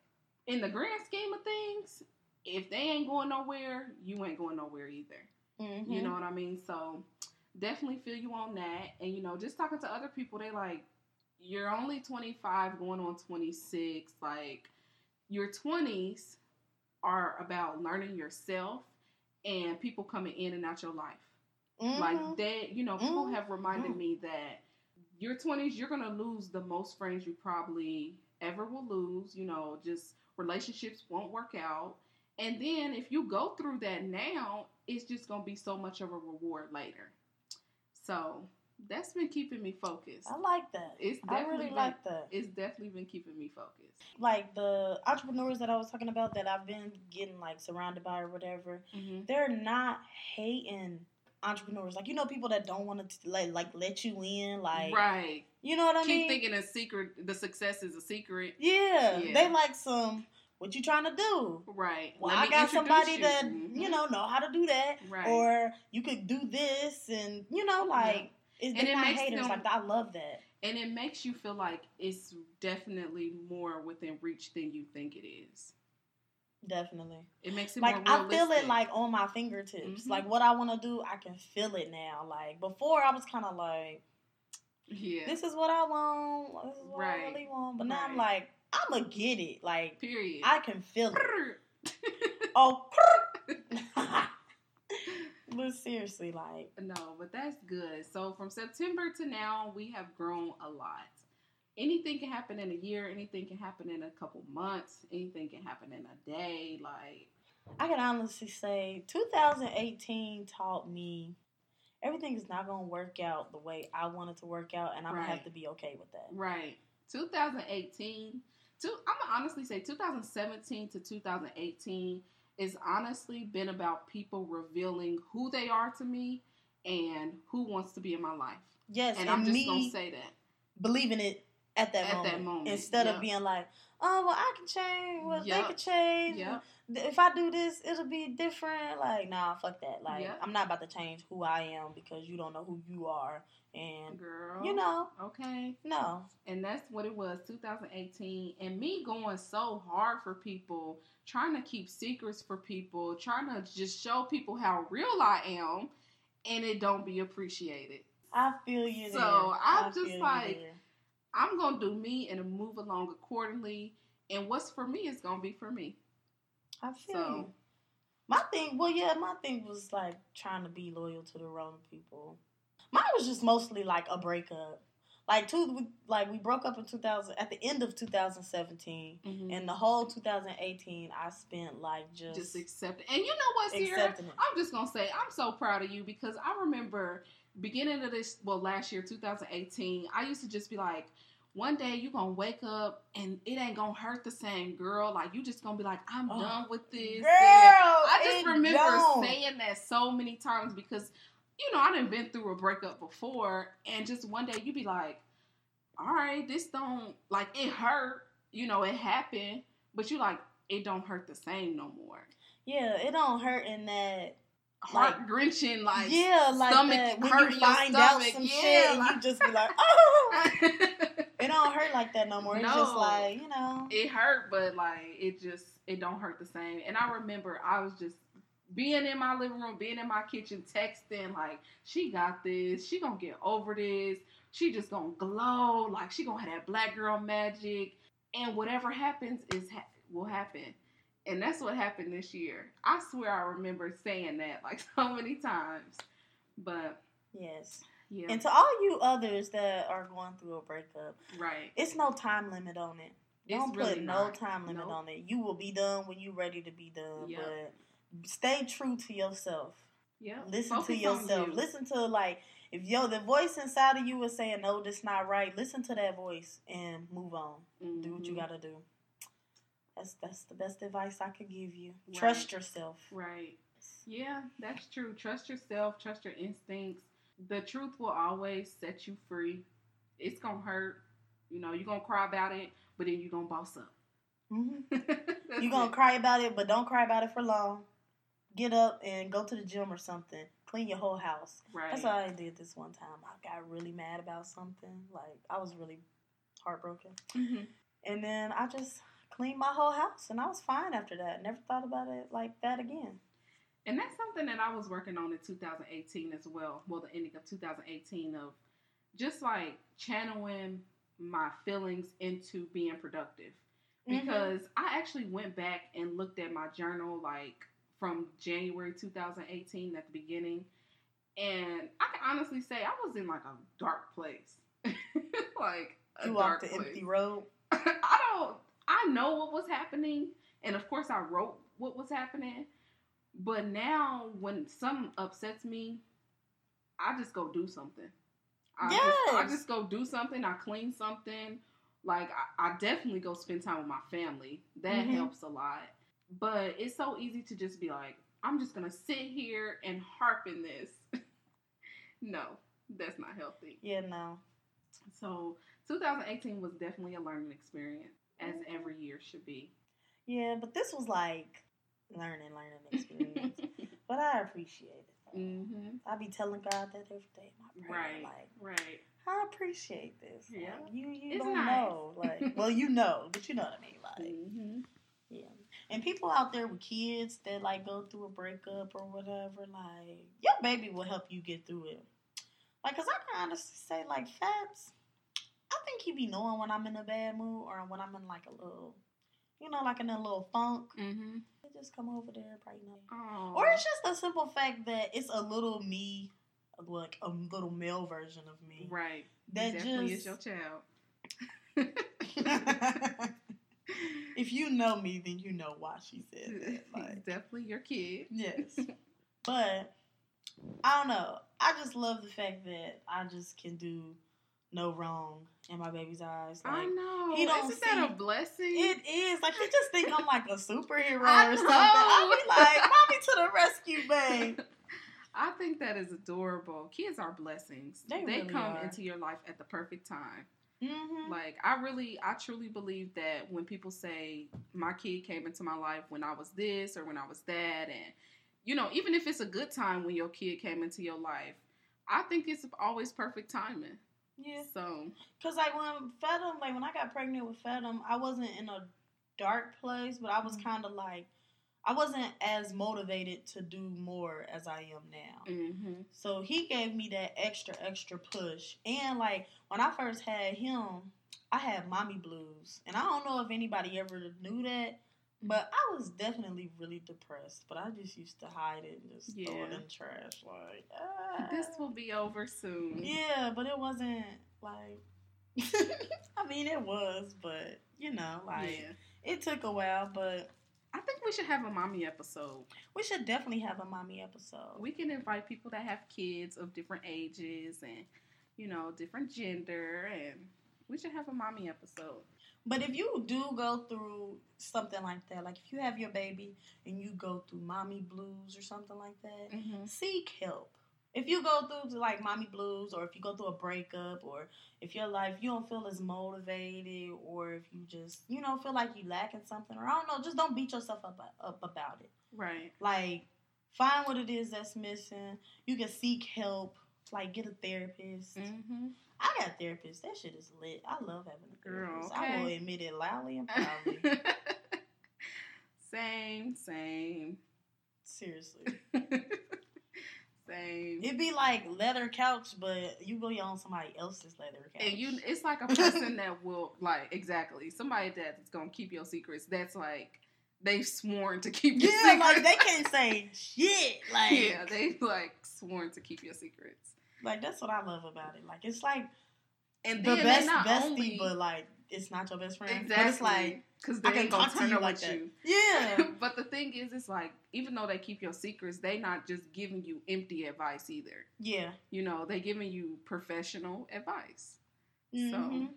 in the grand scheme of things, if they ain't going nowhere, you ain't going nowhere either. Mhm. You know what I mean? So definitely feel you on that. And you know, just talking to other people, they like, you're only 25 going on 26. Like, your 20s are about learning yourself and people coming in and out your life. Mhm. Like they, you know, people Mhm. have reminded Mhm. me that your 20s, you're going to lose the most friends you probably ever will lose. You know, just relationships won't work out. And then if you go through that now, it's just going to be so much of a reward later. So that's been keeping me focused. I like that. It's I definitely really been, like that. It's definitely been keeping me focused. Like the entrepreneurs that I was talking about that I've been getting like surrounded by or whatever, Mm-hmm. they're not hating entrepreneurs. Like you know, people that don't want to like like let you in. Like right. you know what I Keep mean? thinking a secret. The success is a secret. yeah, Yeah. they like some. What you trying to do? Right. Well, Let I got somebody you. that Mhm. you know know how to do that, Right. or you could do this, and you know, like it's And it not makes haters. them- like I love that. and it makes you feel like it's definitely more within reach than you think it is. Definitely. It makes it Like more I feel it like on my fingertips. Mhm. Like what I want to do, I can feel it now. Like before, I was kind of like, yeah. this is what I want. This is what I Right. really want. But now I'm like, I'm gonna get it. Like Period. I can feel it. <laughs> Oh, <laughs> but seriously, like no, but that's good. So from September to now, we have grown a lot. Anything can happen in a year. Anything can happen in a couple months. Anything can happen in a day. Like I can honestly say, 2018 taught me everything is not gonna work out the way I want it to work out, and I'm gonna have to be okay with that. Right. 2018. To, I'm gonna honestly say 2017 to 2018 is honestly been about people revealing who they are to me and who wants to be in my life. Yes, And and, I'm just gonna say that. believing it at that At moment, that moment, instead yep. of being like, oh well, I can change. Well, Yep. they can change. Yep. If I do this, it'll be different. Like, nah, fuck that. Like. I'm not about to change who I am because you don't know who you are, and Girl. you know, Okay. no, And that's what it was 2018. And me going so hard for people, trying to keep secrets for people, trying to just show people how real I am, and it don't be appreciated. I feel you. So, there. I'm I just like-. I'm gonna do me and move along accordingly. And what's for me is gonna be for me. I feel So- you. My thing, well, yeah, my thing was like trying to be loyal to the wrong people. Mine was just mostly like a breakup. Like two, we, like we broke up in 2000 at the end of 2017, mm-hmm. and the whole 2018 I spent like just, just accept it. And you know what, Sierra? I'm just gonna say I'm so proud of you because I remember beginning of this well last year 2018 I used to just be like one day you gonna wake up and it ain't gonna hurt the same girl like you just gonna be like I'm Oh, done with this Girl, And I just remember don't. saying that so many times because you know I didn't been through a breakup before and just one day you be like all right this don't like it hurt you know it happened but you like it don't hurt the same no more Yeah, it don't hurt in that. Heart Like- wrenching like yeah, like stomach that when you find out some yeah, shit and you just be like, <laughs> oh, it don't hurt like that no more. It's just like you know. it hurt, but like it just it don't hurt the same. And I remember I was just being in my living room, being in my kitchen, texting like she got this, she gonna get over this, she just gonna glow, like she gonna have that black girl magic, and whatever happens is ha- will happen. And that's what happened this year. I swear I remember saying that like <laughs> so many times. But Yes. yeah, And to all you others that are going through a breakup, right. it's no time limit on it. It's Don't really put no not. time limit Nope. on it. You will be done when you're ready to be done. Yep. But stay true to yourself. Yeah. Listen Focus to yourself. you. Listen to like if yo the voice inside of you is saying no, this not right. Listen to that voice and move on. Do what you Mhm. gotta do. That's that's the best advice I could give you. Right. Trust yourself. Right. Yeah, that's true. Trust yourself, trust your instincts. The truth will always set you free. It's going to hurt. You know, you're going to cry about it, but then you're going to boss up. <laughs> hmm You're gonna it. cry about it, but don't cry about it for long. Get up and go to the gym or something. Clean your whole house. Right. That's what I did this one time. I got really mad about something. Like I was really heartbroken. Mhm. And then I just cleaned my whole house and I was fine after that. Never thought about it like that again. And that's something that I was working on in 2018 as well. Well, the ending of 2018 of just like channeling my feelings into being productive. Mhm. because I actually went back and looked at my journal like from January 2018 at the beginning, and I can honestly say I was in like a dark place, <laughs> like a you dark walked the empty road. <laughs> I don't. I know what was happening, and of course I wrote what was happening. But now, when something upsets me, I just go do something. I, just, I just go do something. I clean something. Like I, I definitely go spend time with my family. That Mhm. helps a lot. But it's so easy to just be like, I'm just gonna sit here and harp in this. <laughs> no, that's not healthy. Yeah, no. So 2018 was definitely a learning experience, as every year should be. Yeah, but this was like learning, learning experience. <laughs> but I appreciate it. hmm I be telling God that every day. My prayer, Right. Like, Right. I appreciate this. Like, Yeah. you you It's don't nice. know. Like, well, you <laughs> know, but you know what I mean. Like, hmm yeah. And people out there with kids that like go through a breakup or whatever, like your baby will help you get through it. Like, cause I can honestly say, like, Fabs, I think he be knowing when I'm in a bad mood or when I'm in like a little, you know, like in a little funk. hmm He just come over there, up. Oh. Or it's just the simple fact that it's a little me, like a little male version of me. right. That definitely just is your child. <laughs> if you know me, then you know why she said <laughs> that. Like, definitely your kid. yes, <laughs> but I don't know. I just love the fact that I just can do no wrong in my baby's eyes. Like, I know. he don't Isn't that a blessing? It is like he just think I'm like a superhero or something. I know. be like, "Mommy to the rescue, babe!" <laughs> I think that is adorable. Kids are blessings. They really come are. into your life at the perfect time. Mm-hmm. Like I really, I truly believe that when people say my kid came into my life when I was this or when I was that, and you know, even if it's a good time when your kid came into your life, I think it's always perfect timing. Yeah. So Cause like when Fathom, like when I got pregnant with Fathom, I wasn't in a dark place, but I was Mhm. kind of like, I wasn't as motivated to do more as I am now. hmm So he gave me that extra, extra push. And like when I first had him, I had mommy blues, and I don't know if anybody ever knew that. But I was definitely really depressed, but I just used to hide it and just throw it in the trash. Like, ah. this will be over soon. Yeah, but it wasn't like. <laughs> I mean, it was, but you know, like yeah. it took a while. But I think we should have a mommy episode. we should definitely have a mommy episode. We can invite people that have kids of different ages and you know different gender, and we should have a mommy episode. But if you do go through something like that, like if you have your baby and you go through mommy blues or something like that, Mm-hmm. seek help. If you go through like mommy blues, or if you go through a breakup, or if your life you don't feel as motivated, or if you just you know feel like you lacking something, or I don't know, just don't beat yourself up up about it. Right. Like, find what it is that's missing. You can seek help. Like, get a therapist. Mm-hmm. I got a therapist. That shit is lit. I love having a Girl, therapist. I will admit it loudly and proudly. <laughs> same, same, Seriously. <laughs> same. It'd be like leather couch, but you really on somebody else's leather couch. And you, it's like a <laughs> person that will like exactly somebody that's gonna keep your secrets. That's like they've sworn to keep your yeah, like they can't say shit. Like, yeah, they like sworn to keep your secrets. Like that's what I love about it. Like, it's like And the best not bestie, only, but like it's not your best friend. exactly But it's like, because I they can ain't gonna talk to you like that. you. yeah. <laughs> but the thing is, it's like even though they keep your secrets, they not just giving you empty advice either. yeah. You know, they giving you professional advice. Mhm.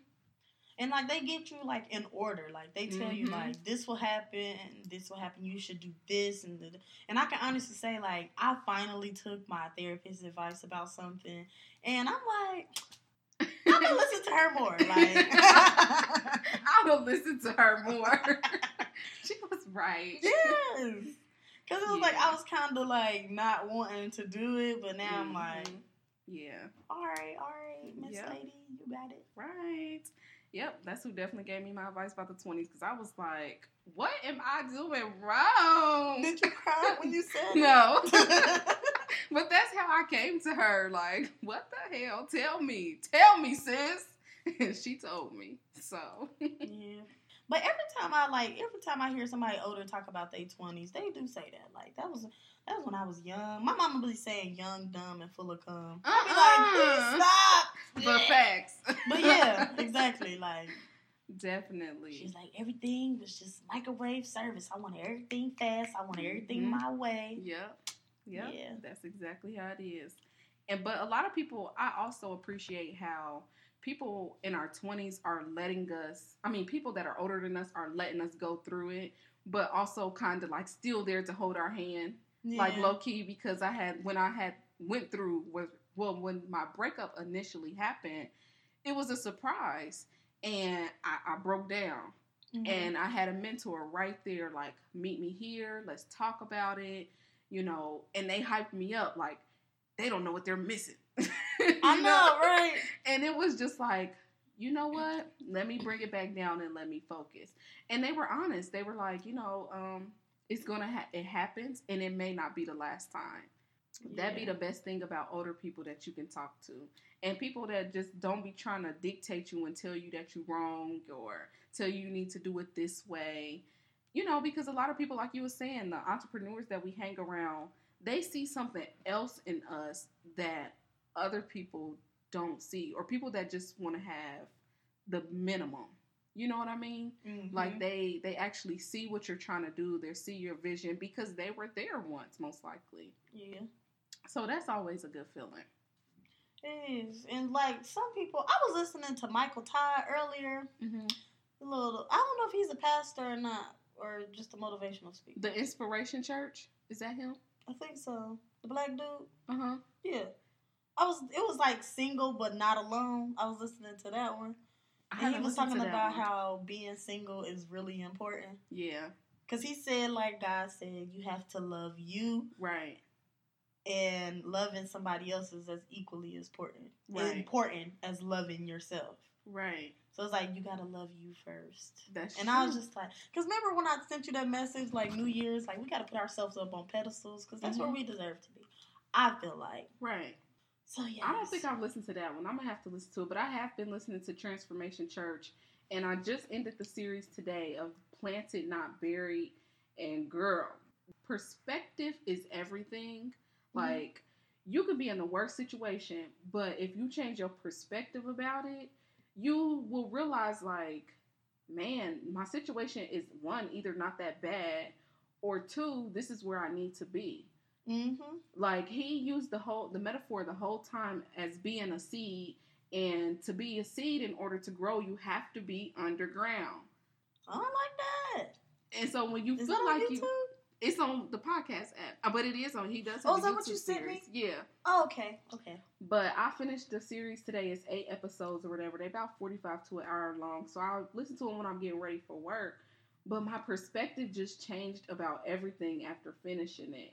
And like they get you like in order. Like they tell you Mhm. like this will happen, this will happen. You should do this and the, and I can honestly say like I finally took my therapist's advice about something, and I'm like <laughs> I'm gonna listen to her more. Like <laughs> <laughs> i'm gonna listen to her more. she was right. yes, because it was like I was kind of like not wanting to do it, but now I'm like, Mhm. yeah, all right, all right, Miss Yep. Lady, you got it. right. Yep, that's who definitely gave me my advice about the 20s because I was like, what am I doing wrong? Did you cry when you said <laughs> No. <laughs> but that's how I came to her. Like, what the hell? Tell me. Tell me, sis. And <laughs> she told me. So, Yeah. But every time I like, every time I hear somebody older talk about their twenties, they do say that. Like that was that was when I was young. My mama be saying young, dumb, and full of cum. I be like, Uh-uh. please stop. <laughs> But facts. But yeah, <laughs> exactly. Like Definitely. she's like, everything was just microwave service. I want everything fast. I want everything Mhm. my way. Yep. Yep. Yeah. That's exactly how it is. And but a lot of people I also appreciate how people in our 20s are letting us I mean people that are older than us are letting us go through it, but also kind of like still there to hold our hand. Like low key because I had when I had went through was well when my breakup initially happened, it was a surprise and I, I broke down. Mhm. and I had a mentor right there, like, meet me here, let's talk about it, you know, and they hyped me up like they don't know what they're missing. <laughs> <laughs> I You know, right? And it was just like, you know what? Let me bring it back down and let me focus. And they were honest. They were like, you know, um, it's gonna ha- it happens, and it may not be the last time. That'd be the best thing about older people that you can talk to. And people that just don't be trying to dictate you and tell you that you're wrong or tell you you need to do it this way. You know, because a lot of people, like you were saying, the entrepreneurs that we hang around, they see something else in us that other people don't see, or people that just want to have the minimum. You know what I mean? Mhm. Like they they actually see what you're trying to do. They see your vision because they were there once, most likely. yeah. So that's always a good feeling. It is. And like some people, I was listening to Michael Todd earlier. Mm-hmm. A little, I don't know if he's a pastor or not, or just a motivational speaker. The Inspiration Church is that him? I think so. The black dude. Uh huh. Yeah. I was. It was like single but not alone. I was listening to that one, and he was talking about how being single is really important. yeah, Cause he said, like God said, you have to love you, right, and loving somebody else is as equally as important Right. important as loving yourself. right. So it's like you gotta love you first. That's And true. I was just like, because remember when I sent you that message, like New Year's, like we got to put ourselves up on pedestals because that's where Mhm. we deserve to be. I feel like. right. So yeah. I don't think I've listened to that one. I'm gonna have to listen to it, but I have been listening to Transformation Church, and I just ended the series today of Planted Not Buried. And girl, perspective is everything. Mm-hmm. Like you could be in the worst situation, but if you change your perspective about it, you will realize like, man, my situation is one either not that bad, or two, this is where I need to be Mm-hmm. like he used the whole the metaphor the whole time as being a seed and to be a seed in order to grow you have to be underground I don't like that. and so when you Is feel like YouTube? you it's on the podcast app uh, but it is on he does Oh, is that what you sent me? yeah Oh, okay. Okay. but i finished the series today it's eight episodes or whatever they're about 45 to an hour long so i'll listen to them when i'm getting ready for work but my perspective just changed about everything after finishing it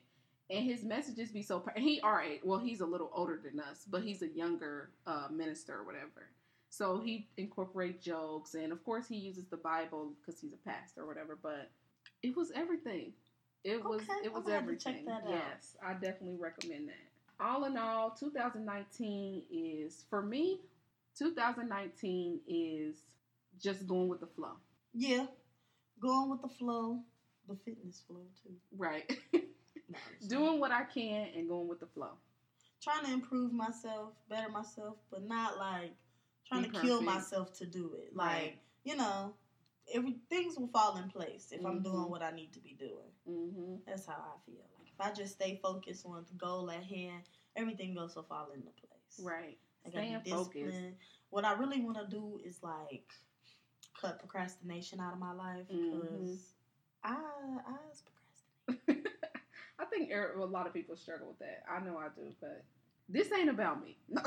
and his messages be so he all right. well he's a little older than us but he's a younger uh, minister or whatever so he incorporates jokes and of course he uses the bible because he's a pastor or whatever but it was everything it was it was I'm gonna have to check everything that out. yes i definitely recommend that all in all 2019 is for me 2019 is just going with the flow Yeah. Going with the flow, the fitness flow too. right No, I'm just doing what i can and going with the flow trying to improve myself, better myself, but not like trying Be to kill myself to do it. Like, Right. you know, every things will fall in place if I'm doing Mhm. what I need to be doing. hmm That's how I feel. Like if I just stay focused on the goal at hand, everything else will fall into place. right I gotta staying be focused. What I really want to do is like cut procrastination out of my life because Mhm. I I was procrastinating. <laughs> I think er- a lot of people struggle with that. I know I do, but this ain't about me. <laughs>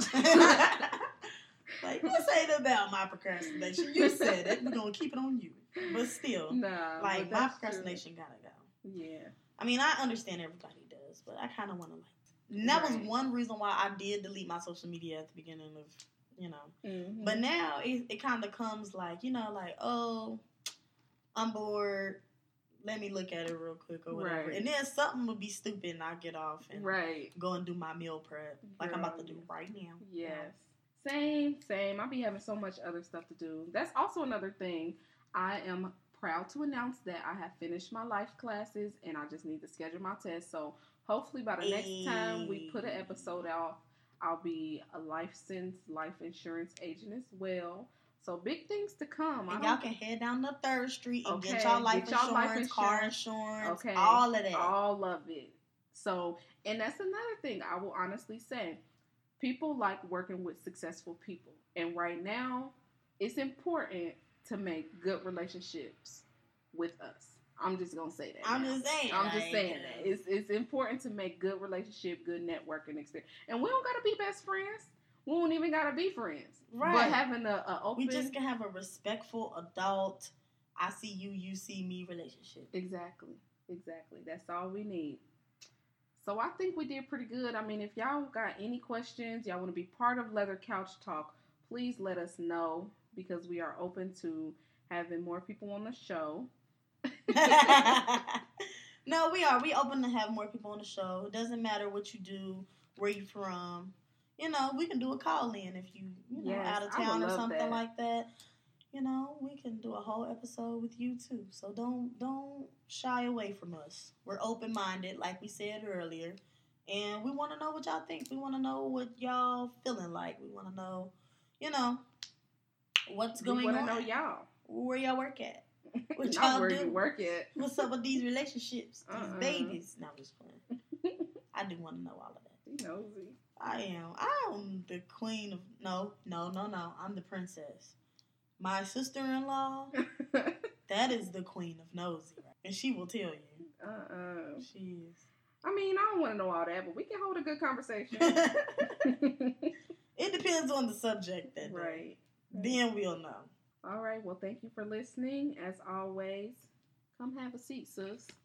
Like this ain't about my procrastination. You said it. We're gonna keep it on you. But still, nah, like my that's true. procrastination gotta go. Yeah. I mean, I understand everybody does, but I kind of want to like. And that Right. was one reason why I did delete my social media at the beginning of, you know. Mhm. But now it, it kind of comes like, you know, like, oh, I'm bored. Let me look at it real quick or whatever. Right. And then something would be stupid and I'll get off and right. go and do my meal prep like I'm about to Girl, do right now. Yes. Same, same. I'll be having so much other stuff to do. That's also another thing. I am proud to announce that I have finished my life classes and I just need to schedule my test. So hopefully by the next time we put an episode out, I'll be a licensed life insurance agent as well. So big things to come. And y'all can head down to Third Street and get y'all life get y'all life insurance, car insurance. insurance, Okay. all of that. all of it. So, and that's another thing I will honestly say. People like working with successful people. And right now, it's important to make good relationships with us. I'm just going to say that. I'm now. just saying. I'm just saying that. It's, it's important to make good relationship, good networking experience. And we don't got to be best friends. We don't even got to be friends. Right. But having a, a open... we just can have a respectful adult. I see you, you see me relationship. Exactly. Exactly. That's all we need. So I think we did pretty good. I mean, if y'all got any questions, y'all want to be part of Leather Couch Talk, please let us know because we are open to having more people on the show. <laughs> <laughs> no, we are. We open to have more people on the show. It doesn't matter what you do, where you from. You know, we can do a call in if you, you know, Yes, out of town or something that. like that. You know, we can do a whole episode with you too. So don't don't shy away from us. We're open minded, like we said earlier, and we want to know what y'all think. We want to know what y'all feeling like. We want to know, you know, what's We going want to on. know y'all. Where y'all work at? <laughs> What y'all where do? you work at. What's up with these relationships, these Uh-uh. babies? No, I'm just playing. <laughs> I do want to know all of that. You nosy. I am. I'm the queen of no, no, no, no. I'm the princess. My sister-in-law, <laughs> that is the queen of nosy, right? and she will tell you. uh-uh. She is. I mean, I don't want to know all that, but we can hold a good conversation. <laughs> it depends on the subject that right. Then we'll know. All right. Well, thank you for listening. As always, come have a seat, sis.